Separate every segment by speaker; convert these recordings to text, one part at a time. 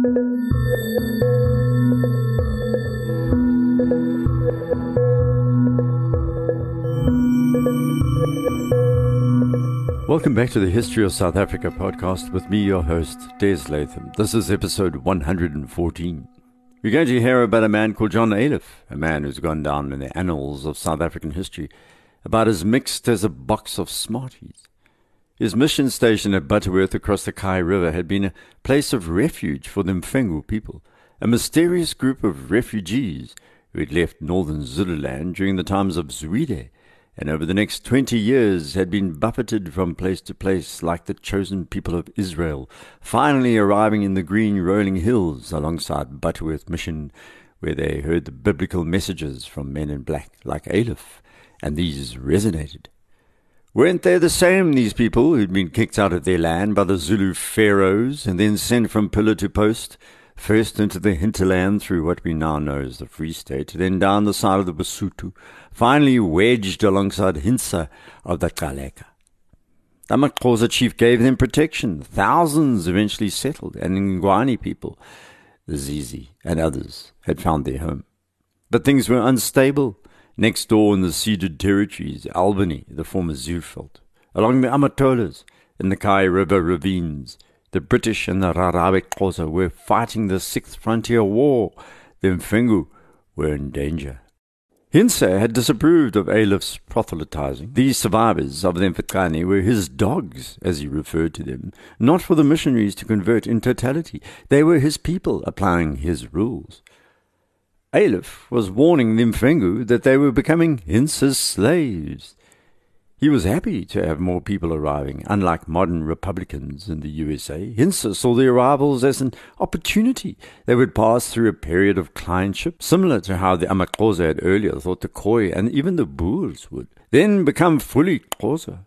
Speaker 1: Welcome back to the History of South Africa podcast with me, your host, Des Latham. This is episode 114. We're going to hear about a man called John Ayliff, a man who's gone down in the annals of South African history, about as mixed as a box of Smarties. His mission station at Butterworth across the Kei River had been a place of refuge for the Mfengu people, a mysterious group of refugees who had left northern Zululand during the times of Zwide, and over the next twenty years had been buffeted from place to place like the chosen people of Israel, finally arriving in the green rolling hills alongside Butterworth Mission, where they heard the biblical messages from men in black like Ayliff, and these resonated. Weren't they the same, these people who'd been kicked out of their land by the Zulu pharaohs and then sent from pillar to post, first into the hinterland through what we now know as the Free State, then down the side of the Basotho, finally wedged alongside Hintsa of the Gcaleka. The Amaxhosa chief gave them protection. Thousands eventually settled, and the Ngwane people, the Zizi and others, had found their home. But things were unstable. Next door in the ceded territories, Albany, the former Zuurveld, along the Amatolas, in the Kei River ravines, the British and the Rharhabe were fighting the Sixth Frontier War. The Mfengu were in danger. Hintsa had disapproved of Ayliff's proselytizing. These survivors of the Mfecane were his dogs, as he referred to them, not for the missionaries to convert in totality. They were his people applying his rules. Ayliff was warning the that they were becoming Hintsa's slaves. He was happy to have more people arriving, unlike modern Republicans in the USA. Hintsa saw the arrivals as an opportunity. They would pass through a period of clientship, similar to how the Amaxhosa had earlier thought the Khoi and even the Boers would, then become fully Xhosa.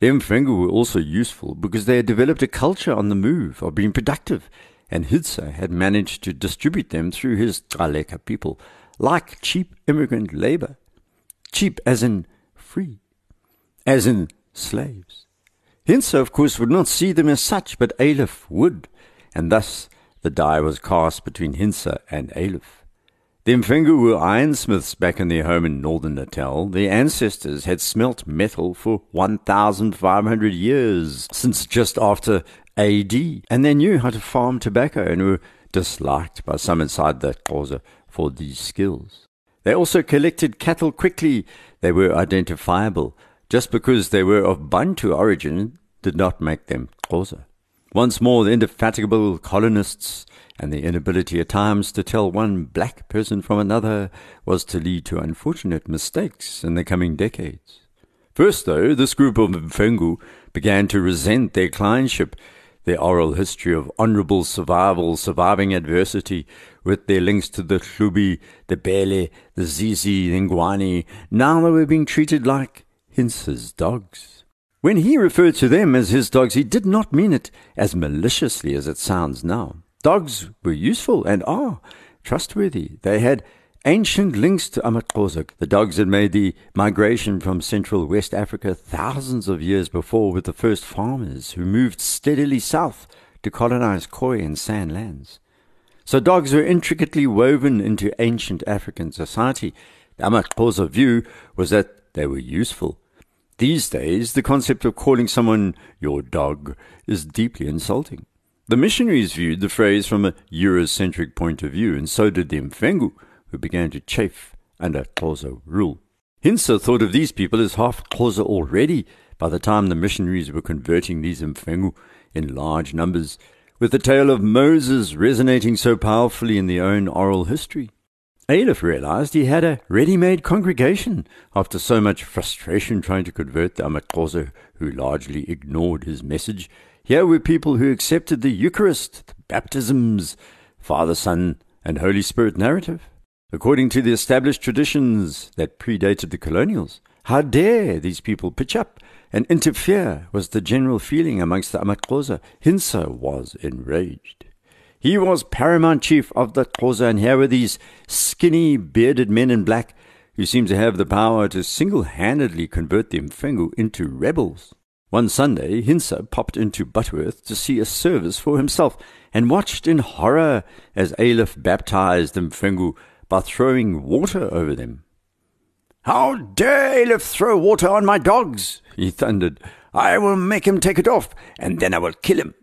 Speaker 1: The Mfengu were also useful because they had developed a culture on the move of being productive and Hintsa had managed to distribute them through his Gcaleka people, like cheap immigrant labor. Cheap as in free, as in slaves. Hintsa, of course, would not see them as such, but Ayliff would, and thus the die was cast between Hintsa and Ayliff. The Mfengu were ironsmiths back in their home in northern Natal. Their ancestors had smelt metal for 1,500 years, since just after AD, and they knew how to farm tobacco and were disliked by some inside the Xhosa for these skills. They also collected cattle quickly. They were identifiable. Just because they were of Bantu origin did not make them Xhosa. Once more, the indefatigable colonists and the inability at times to tell one black person from another was to lead to unfortunate mistakes in the coming decades. First, though, this group of Mfengu began to resent their clientship their oral history of honourable survival, surviving adversity, with their links to the Hlubi, the Bele, the Zizi, the Ngwane. Now they were being treated like Hintsa's dogs. When he referred to them as his dogs, he did not mean it as maliciously as it sounds now. Dogs were useful and are trustworthy. They had Ancient links to Amaxhosa. The dogs had made the migration from central West Africa thousands of years before with the first farmers who moved steadily south to colonize Khoi and San lands. So dogs were intricately woven into ancient African society. The Amaxhosa view was that they were useful. These days, the concept of calling someone your dog is deeply insulting. The missionaries viewed the phrase from a Eurocentric point of view, and so did the Mfengu who began to chafe under Xhosa rule. Hintsa thought of these people as half Xhosa already by the time the missionaries were converting these Mfengu in large numbers, with the tale of Moses resonating so powerfully in their own oral history. Ayliff realized he had a ready-made congregation after so much frustration trying to convert the Amaxhosa who largely ignored his message. Here were people who accepted the Eucharist, the baptisms, Father, Son, and Holy Spirit narrative. According to the established traditions that predated the colonials, how dare these people pitch up and interfere was the general feeling amongst the Amaxhosa. Hintsa was enraged. He was paramount chief of the Xhosa, and here were these skinny, bearded men in black who seemed to have the power to single-handedly convert the Mfengu into rebels. One Sunday, Hintsa popped into Butterworth to see a service for himself and watched in horror as Ayliff baptized the Mfengu by throwing water over them. How dare Ayliff throw water on my dogs? he thundered. I will make him take it off, and then I will kill him.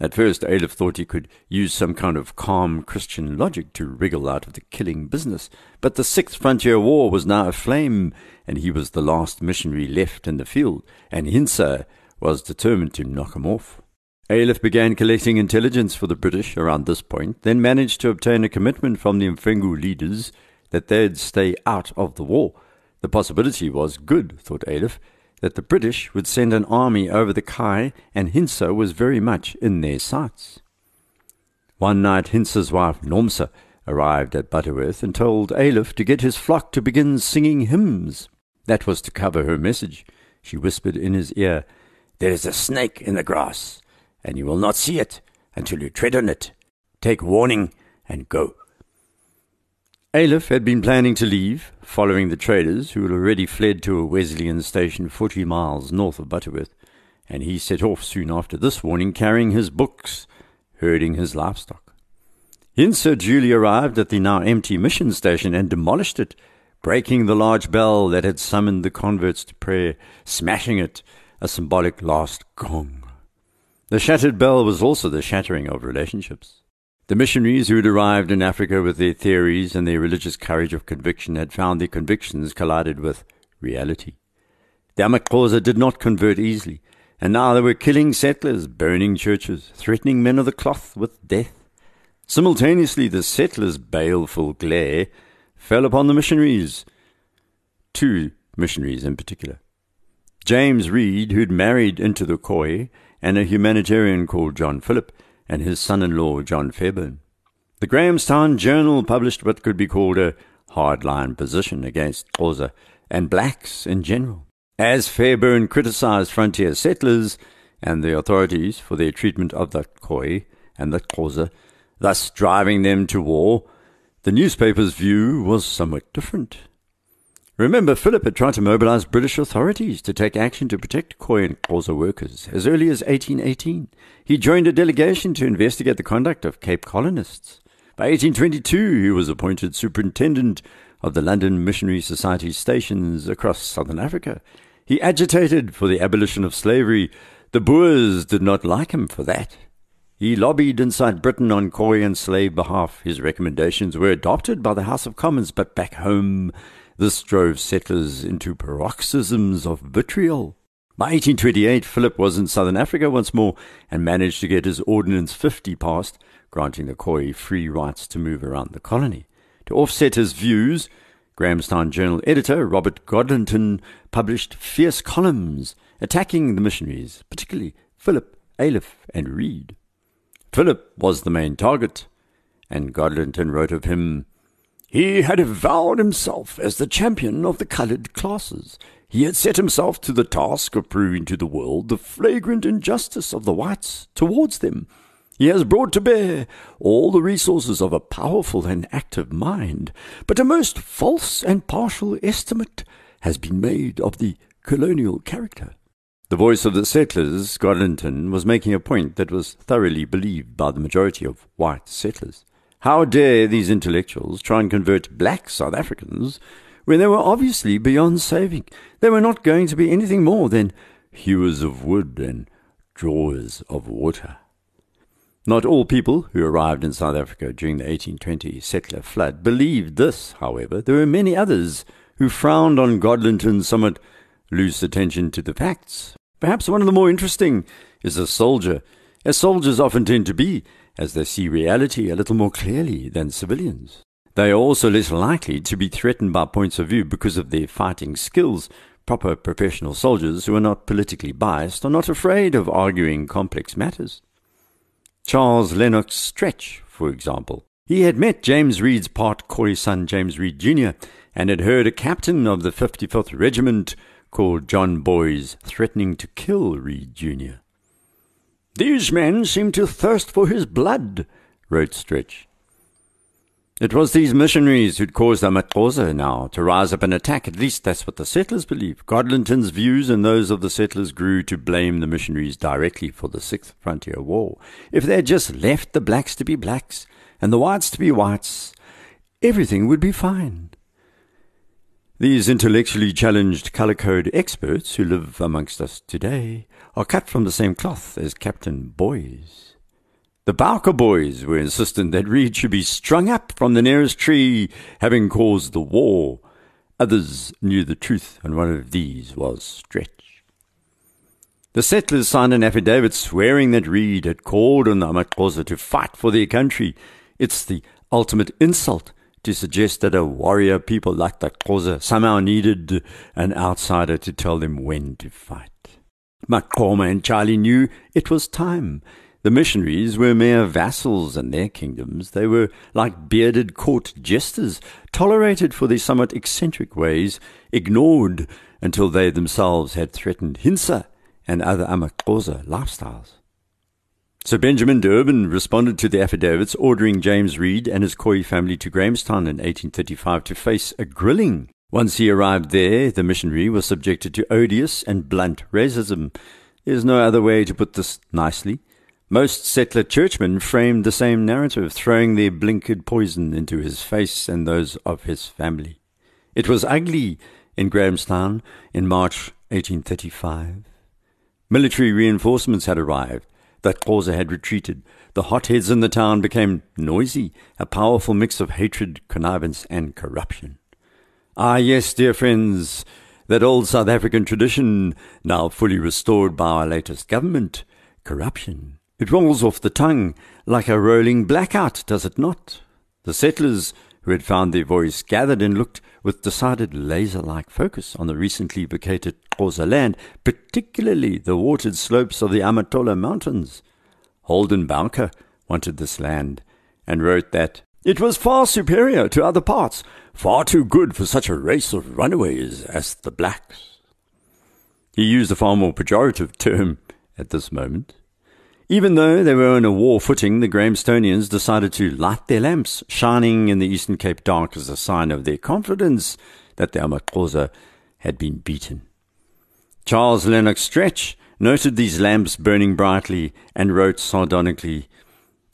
Speaker 1: At first, Ayliff thought he could use some kind of calm Christian logic to wriggle out of the killing business, but the Sixth Frontier War was now aflame, and he was the last missionary left in the field, and Hintsa was determined to knock him off. Ayliff began collecting intelligence for the British around this point, then managed to obtain a commitment from the Mfengu leaders that they'd stay out of the war. The possibility was good, thought Ayliff, that the British would send an army over the Kei, and Hintsa was very much in their sights. One night Hintsa's wife Nomsa arrived at Butterworth and told Ayliff to get his flock to begin singing hymns. That was to cover her message. She whispered in his ear, There is a snake in the grass, and you will not see it until you tread on it. Take warning and go. Ayliff had been planning to leave, following the traders who had already fled to a Wesleyan station forty miles north of Butterworth, and he set off soon after this warning, carrying his books, herding his livestock. Hintsa duly arrived at the now empty mission station and demolished it, breaking the large bell that had summoned the converts to prayer, smashing it, a symbolic last gong. The shattered bell was also the shattering of relationships. The missionaries who had arrived in Africa with their theories and their religious courage of conviction had found their convictions collided with reality. The amaXhosa did not convert easily, and now they were killing settlers, burning churches, threatening men of the cloth with death. Simultaneously, the settlers' baleful glare fell upon the missionaries, two missionaries in particular. James Read, who'd married into the Khoi, and a humanitarian called John Philip, and his son-in-law John Fairbairn. The Grahamstown Journal published what could be called a hardline position against Xhosa and blacks in general. As Fairbairn criticized frontier settlers and the authorities for their treatment of the Khoi and the Xhosa, thus driving them to war, the newspaper's view was somewhat different. Remember, Philip had tried to mobilize British authorities to take action to protect Khoi and workers as early as 1818. He joined a delegation to investigate the conduct of Cape colonists. By 1822, he was appointed superintendent of the London Missionary Society stations across southern Africa. He agitated for the abolition of slavery. The Boers did not like him for that. He lobbied inside Britain on Khoi and slave behalf. His recommendations were adopted by the House of Commons, but back home, this drove settlers into paroxysms of vitriol. By 1828, Philip was in southern Africa once more and managed to get his Ordinance 50 passed, granting the Khoi free rights to move around the colony. To offset his views, Grahamstown Journal editor Robert Godlonton published fierce columns attacking the missionaries, particularly Philip, Ayliff, and Read. Philip was the main target, and Godlonton wrote of him he had avowed himself as the champion of the coloured classes. He had set himself to the task of proving to the world the flagrant injustice of the whites towards them. He has brought to bear all the resources of a powerful and active mind, but a most false and partial estimate has been made of the colonial character. The voice of the settlers, Godlonton, was making a point that was thoroughly believed by the majority of white settlers. How dare these intellectuals try and convert black South Africans when they were obviously beyond saving? They were not going to be anything more than hewers of wood and drawers of water. Not all people who arrived in South Africa during the 1820 settler flood believed this, however. There were many others who frowned on Godlonton's somewhat loose attention to the facts. Perhaps one of the more interesting is a soldier, as soldiers often tend to be, as they see reality a little more clearly than civilians. They are also less likely to be threatened by points of view because of their fighting skills. Proper professional soldiers who are not politically biased are not afraid of arguing complex matters. Charles Lennox Stretch, for example. He had met James Read's part Khoi son James Read Jr. and had heard a captain of the 55th Regiment called John Boys threatening to kill Read Jr. These men seem to thirst for his blood, wrote Stretch. It was these missionaries who'd caused the Amaxhosa now to rise up and attack. At least that's what the settlers believe. Godlonton's views and those of the settlers grew to blame the missionaries directly for the Sixth Frontier War. If they had just left the blacks to be blacks and the whites to be whites, everything would be fine. These intellectually challenged colour code experts who live amongst us today are cut from the same cloth as Captain Boys. The Bowker boys were insistent that Read should be strung up from the nearest tree, having caused the war. Others knew the truth, and one of these was Stretch. The settlers signed an affidavit swearing that Read had called on the Amaxhosa to fight for their country. It's the ultimate insult to suggest that a warrior people like the Xhosa somehow needed an outsider to tell them when to fight. Maqoma and Tyali knew it was time. The missionaries were mere vassals in their kingdoms. They were like bearded court jesters, tolerated for their somewhat eccentric ways, ignored until they themselves had threatened Hintsa and other Amaxhosa lifestyles. Sir Benjamin D'Urban responded to the affidavits ordering James Read and his Khoi family to Grahamstown in 1835 to face a grilling. Once he arrived there, the missionary was subjected to odious and blunt racism. There's no other way to put this nicely. Most settler churchmen framed the same narrative, throwing their blinkered poison into his face and those of his family. It was ugly in Grahamstown in March 1835. Military reinforcements had arrived. The Xhosa had retreated. The hotheads in the town became noisy, a powerful mix of hatred, connivance, and corruption. Ah, yes, dear friends, that old South African tradition, now fully restored by our latest government, corruption. It rolls off the tongue like a rolling blackout, does it not? The settlers who had found their voice gathered and looked with decided laser like focus on the recently vacated Xhosa land, particularly the watered slopes of the Amatola Mountains. Holden Bowker wanted this land and wrote that it was far superior to other parts, far too good for such a race of runaways as the blacks. He used a far more pejorative term at this moment. Even though they were on a war footing, the Grahamstonians decided to light their lamps, shining in the Eastern Cape dark as a sign of their confidence that the Amaxhosa had been beaten. Charles Lennox Stretch noted these lamps burning brightly and wrote sardonically,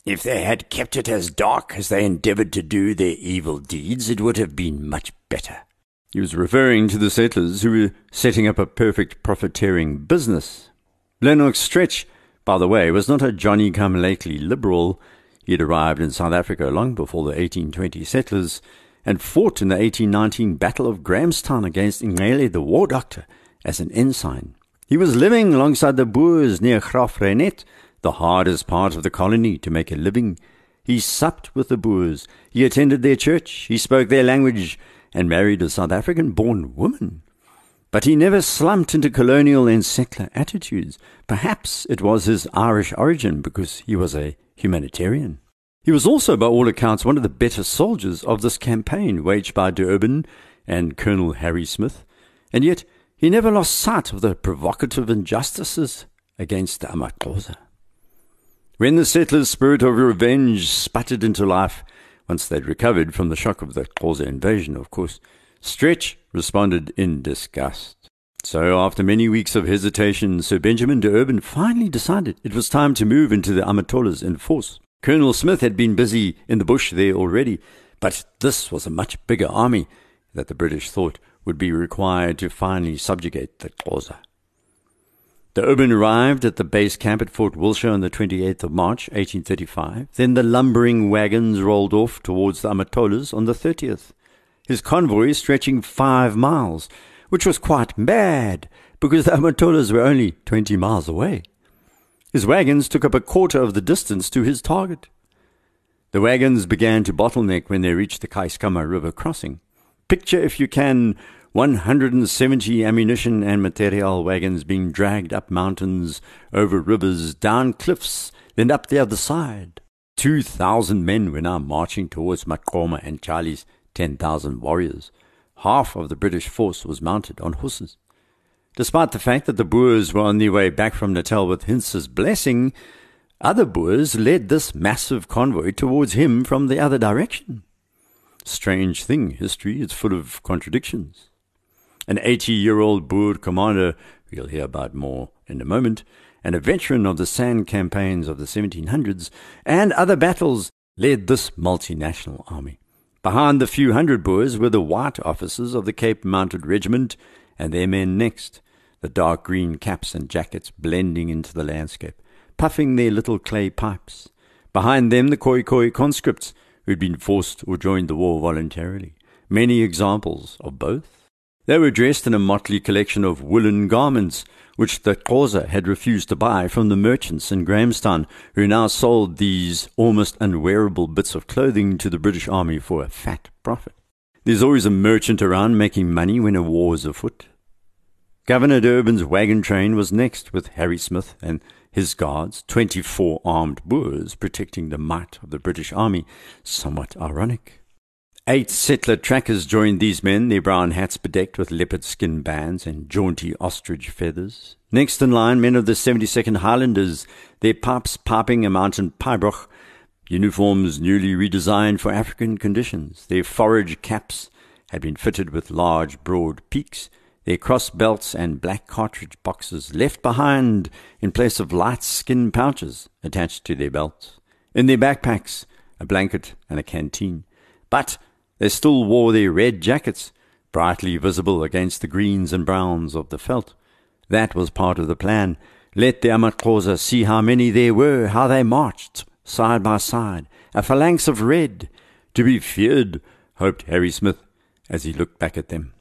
Speaker 1: If they had kept it as dark as they endeavoured to do their evil deeds, it would have been much better. He was referring to the settlers who were setting up a perfect profiteering business. Lennox Stretch by the way, was not a Johnny come lately liberal. He had arrived in South Africa long before the 1820 settlers and fought in the 1819 Battle of Grahamstown against Nxele, the war doctor, as an ensign. He was living alongside the Boers near Graaff-Reinet, the hardest part of the colony to make a living. He supped with the Boers, he attended their church, he spoke their language, and married a South African born woman. But he never slumped into colonial and settler attitudes. Perhaps it was his Irish origin because he was a humanitarian. He was also, by all accounts, one of the better soldiers of this campaign waged by D'Urban and Colonel Harry Smith, and yet he never lost sight of the provocative injustices against the Amaxhosa. When the settlers' spirit of revenge sputtered into life, once they'd recovered from the shock of the Xhosa invasion, of course, Stretch responded in disgust. So, after many weeks of hesitation, Sir Benjamin D'Urban finally decided it was time to move into the Amatolas in force. Colonel Smith had been busy in the bush there already, but this was a much bigger army that the British thought would be required to finally subjugate the Xhosa. D'Urban arrived at the base camp at Fort Willshire on the 28th of March, 1835. Then the lumbering wagons rolled off towards the Amatolas on the 30th his convoy stretching five miles, which was quite mad because the Amatolas were only 20 miles away. His wagons took up a quarter of the distance to his target. The wagons began to bottleneck when they reached the Keiskamma River crossing. Picture, if you can, 170 ammunition and material wagons being dragged up mountains, over rivers, down cliffs, then up the other side. Two thousand men were now marching towards Maqoma and Tyali's 10,000 warriors. Half of the British force was mounted on horses. Despite the fact that the Boers were on their way back from Natal with Hintsa's blessing, other Boers led this massive convoy towards him from the other direction. Strange thing, history, is full of contradictions. An 80 year old Boer commander, we'll hear about more in a moment, and a veteran of the San campaigns of the 1700s and other battles, led this multinational army. Behind the few hundred Boers were the white officers of the Cape Mounted Regiment and their men next, the dark green caps and jackets blending into the landscape, puffing their little clay pipes. Behind them, the Khoi Khoi conscripts who'd been forced or joined the war voluntarily. Many examples of both. They were dressed in a motley collection of woolen garments, which the Xhosa had refused to buy from the merchants in Grahamstown, who now sold these almost unwearable bits of clothing to the British Army for a fat profit. There's always a merchant around making money when a war is afoot. Governor D'Urban's wagon train was next, with Harry Smith and his guards, 24 armed Boers, protecting the might of the British Army. Somewhat ironic. Eight settler trackers joined these men, their brown hats bedecked with leopard skin bands and jaunty ostrich feathers. Next in line, men of the 72nd Highlanders, their pipes piping a mountain pibroch, uniforms newly redesigned for African conditions. Their forage caps had been fitted with large, broad peaks, their cross belts and black cartridge boxes left behind in place of light skin pouches attached to their belts. In their backpacks, a blanket and a canteen. But they still wore their red jackets, brightly visible against the greens and browns of the veldt. That was part of the plan. Let the Amaxhosa see how many there were, how they marched, side by side, a phalanx of red, to be feared, hoped Harry Smith as he looked back at them.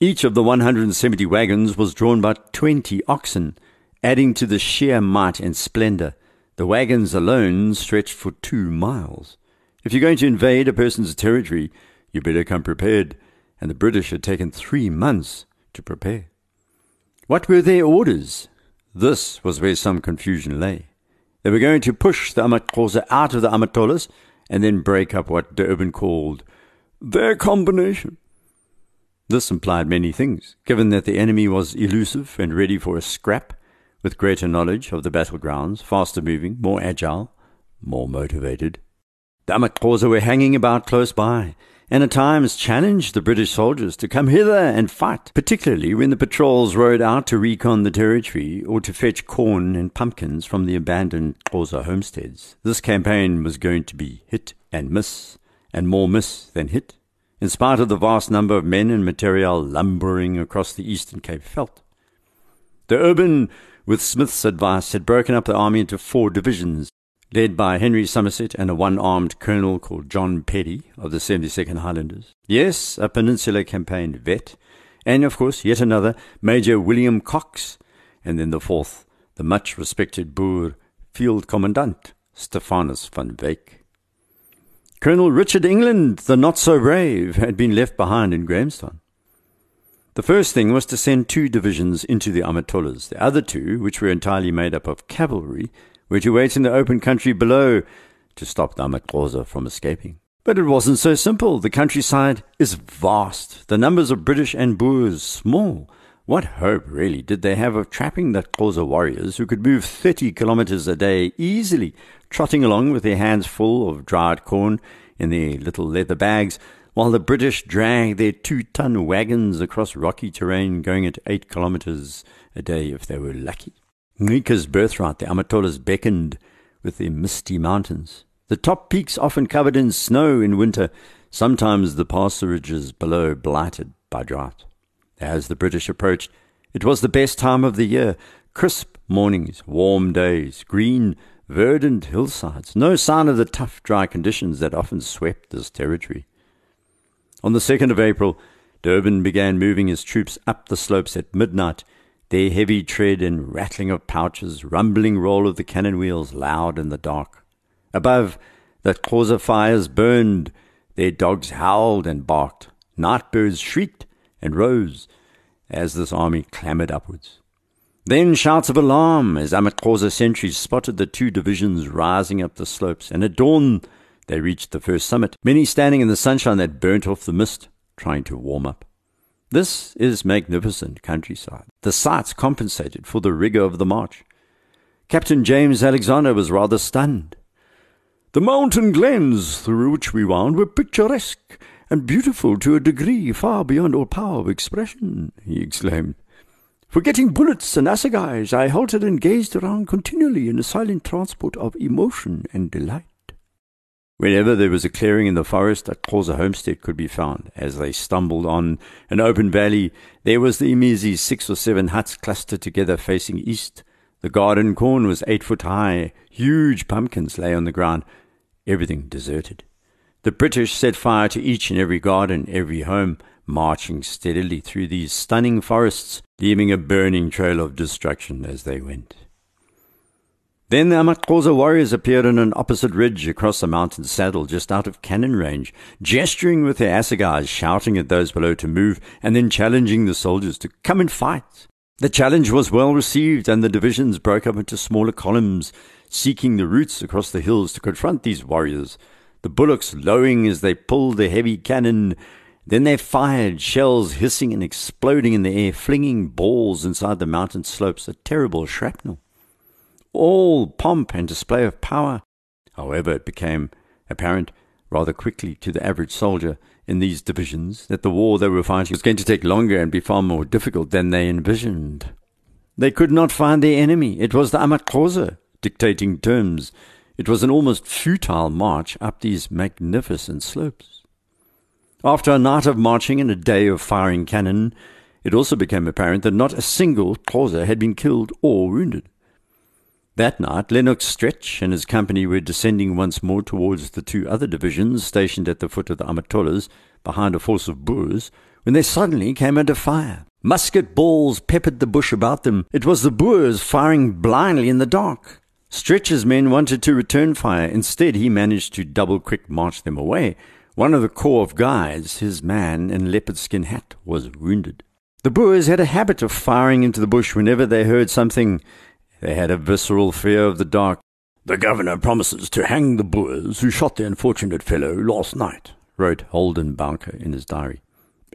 Speaker 1: Each of the 170 wagons was drawn by 20 oxen, adding to the sheer might and splendor. The wagons alone stretched for two miles. If you're going to invade a person's territory, you better come prepared, and the British had taken three months to prepare. What were their orders? This was where some confusion lay. They were going to push the Amaxhosa out of the Amatolas and then break up what D'Urban called their combination. This implied many things, given that the enemy was elusive and ready for a scrap, with greater knowledge of the battlegrounds, faster moving, more agile, more motivated. The Amaxhosa were hanging about close by, and at times challenged the British soldiers to come hither and fight, particularly when the patrols rode out to recon the territory or to fetch corn and pumpkins from the abandoned Xhosa homesteads. This campaign was going to be hit and miss, and more miss than hit, in spite of the vast number of men and material lumbering across the eastern Cape veldt. D'Urban, with Smith's advice, had broken up the army into four divisions, led by Henry Somerset and a one armed colonel called John Peddie of the 72nd Highlanders. Yes, a Peninsular Campaign vet, and of course, yet another, Major William Cox, and then the fourth, the much respected Boer Field Commandant, Stephanus van Wyk. Colonel Richard England, the not so brave, had been left behind in Grahamstown. The first thing was to send two divisions into the Amatolas. The other two, which were entirely made up of cavalry, to wait in the open country below to stop the Amaxhosa from escaping. But it wasn't so simple. The countryside is vast, the numbers of British and Boers small. What hope, really, did they have of trapping the Xhosa warriors who could move 30 kilometers a day easily, trotting along with their hands full of dried corn in their little leather bags, while the British dragged their two ton wagons across rocky terrain going at 8 kilometers a day if they were lucky? Ngqika's birthright, the Amatolas beckoned with their misty mountains. The top peaks often covered in snow in winter, sometimes the pasturages below blighted by drought. As the British approached, it was the best time of the year. Crisp mornings, warm days, green, verdant hillsides, no sign of the tough, dry conditions that often swept this territory. On the 2nd of April, D'Urban began moving his troops up the slopes at midnight their heavy tread and rattling of pouches, rumbling roll of the cannon wheels loud in the dark. Above, the Xhosa fires burned, their dogs howled and barked, night birds shrieked and rose as this army clambered upwards. Then shouts of alarm as Amaxhosa sentries spotted the two divisions rising up the slopes, and at dawn they reached the first summit, many standing in the sunshine that burnt off the mist, trying to warm up. This is magnificent countryside. The sights compensated for the rigour of the march. Captain James Alexander was rather stunned. The mountain glens through which we wound were picturesque, and beautiful to a degree far beyond all power of expression, he exclaimed. Forgetting bullets and assegais, I halted and gazed around continually in a silent transport of emotion and delight. Whenever there was a clearing in the forest, a Xhosa homestead could be found. As they stumbled on an open valley, there was the Imizi's six or seven huts clustered together facing east. The garden corn was eight foot high. Huge pumpkins lay on the ground. Everything deserted. The British set fire to each and every garden, every home, marching steadily through these stunning forests, leaving a burning trail of destruction as they went. Then the AmaXhosa warriors appeared on an opposite ridge across the mountain saddle just out of cannon range, gesturing with their assegais, shouting at those below to move, and then challenging the soldiers to come and fight. The challenge was well received, and the divisions broke up into smaller columns, seeking the routes across the hills to confront these warriors, the bullocks lowing as they pulled the heavy cannon. Then they fired, shells hissing and exploding in the air, flinging balls inside the mountain slopes, a terrible shrapnel all pomp and display of power. However, it became apparent rather quickly to the average soldier in these divisions that the war they were fighting was going to take longer and be far more difficult than they envisioned. They could not find their enemy. It was the AmaXhosa dictating terms. It was an almost futile march up these magnificent slopes. After a night of marching and a day of firing cannon, it also became apparent that not a single Xhosa had been killed or wounded. That night, Lennox Stretch and his company were descending once more towards the two other divisions stationed at the foot of the Amatolas behind a force of Boers when they suddenly came under fire. Musket balls peppered the bush about them. It was the Boers firing blindly in the dark. Stretch's men wanted to return fire. Instead, he managed to double quick march them away. One of the corps of guides, his man in leopard skin hat, was wounded. The Boers had a habit of firing into the bush whenever they heard something they had a visceral fear of the dark. The governor promises to hang the Boers who shot the unfortunate fellow last night, wrote Holden Bowker in his diary.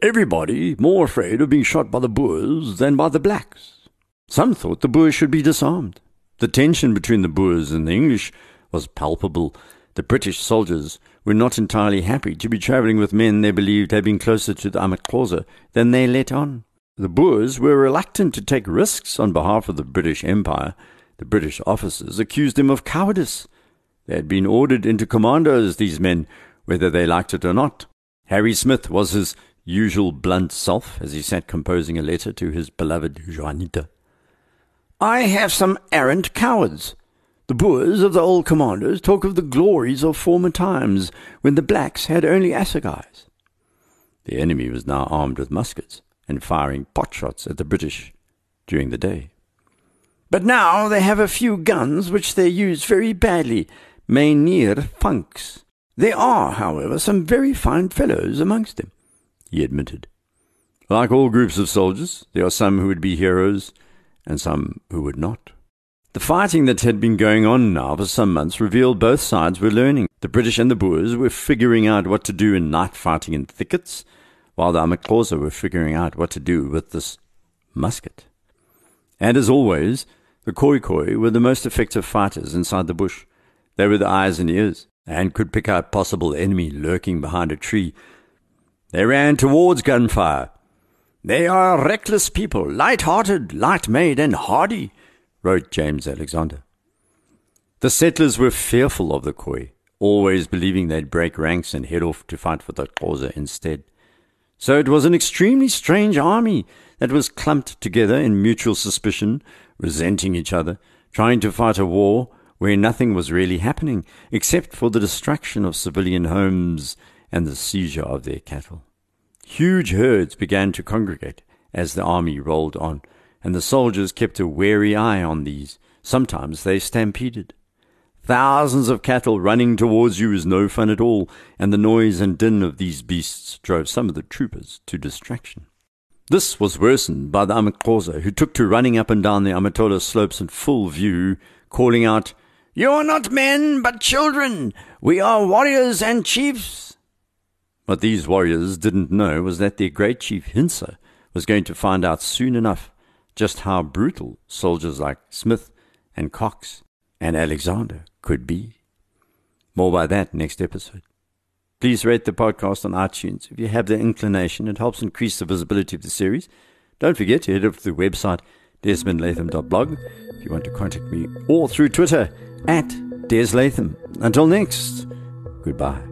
Speaker 1: Everybody more afraid of being shot by the Boers than by the blacks. Some thought the Boers should be disarmed. The tension between the Boers and the English was palpable. The British soldiers were not entirely happy to be travelling with men they believed had been closer to the AmaXhosa than they let on. The Boers were reluctant to take risks on behalf of the British Empire. The British officers accused them of cowardice. They had been ordered into commandos, these men, whether they liked it or not. Harry Smith was his usual blunt self as he sat composing a letter to his beloved Juanita. I have some arrant cowards. The Boers of the old commandos talk of the glories of former times when the blacks had only assegais. The enemy was now armed with muskets and firing pot shots at the British during the day. But now they have a few guns which they use very badly, Mynheer Funks. There are, however, some very fine fellows amongst them, he admitted. Like all groups of soldiers, there are some who would be heroes and some who would not. The fighting that had been going on now for some months revealed both sides were learning. The British and the Boers were figuring out what to do in night fighting in thickets, while the AmaXhosa were figuring out what to do with this musket. And as always, the Khoikhoi were the most effective fighters inside the bush. They were the eyes and ears, and could pick out possible enemy lurking behind a tree. They ran towards gunfire. They are reckless people, light-hearted, light-made, and hardy, wrote James Alexander. The settlers were fearful of the Khoi, always believing they'd break ranks and head off to fight for the Xhosa instead. So it was an extremely strange army that was clumped together in mutual suspicion, resenting each other, trying to fight a war where nothing was really happening except for the destruction of civilian homes and the seizure of their cattle. Huge herds began to congregate as the army rolled on, and the soldiers kept a wary eye on these. Sometimes they stampeded. Thousands of cattle running towards you is no fun at all, and the noise and din of these beasts drove some of the troopers to distraction. This was worsened by the AmaXhosa, who took to running up and down the Amatola slopes in full view, calling out, You are not men, but children! We are warriors and chiefs! What these warriors didn't know was that their great chief Hintsa was going to find out soon enough just how brutal soldiers like Smith and Cox and Alexander could be. More by that next episode. Please rate the podcast on iTunes. If you have the inclination, it helps increase the visibility of the series. Don't forget to head over to the website desmondlatham.blog if you want to contact me or through Twitter at deslatham. Until next, goodbye.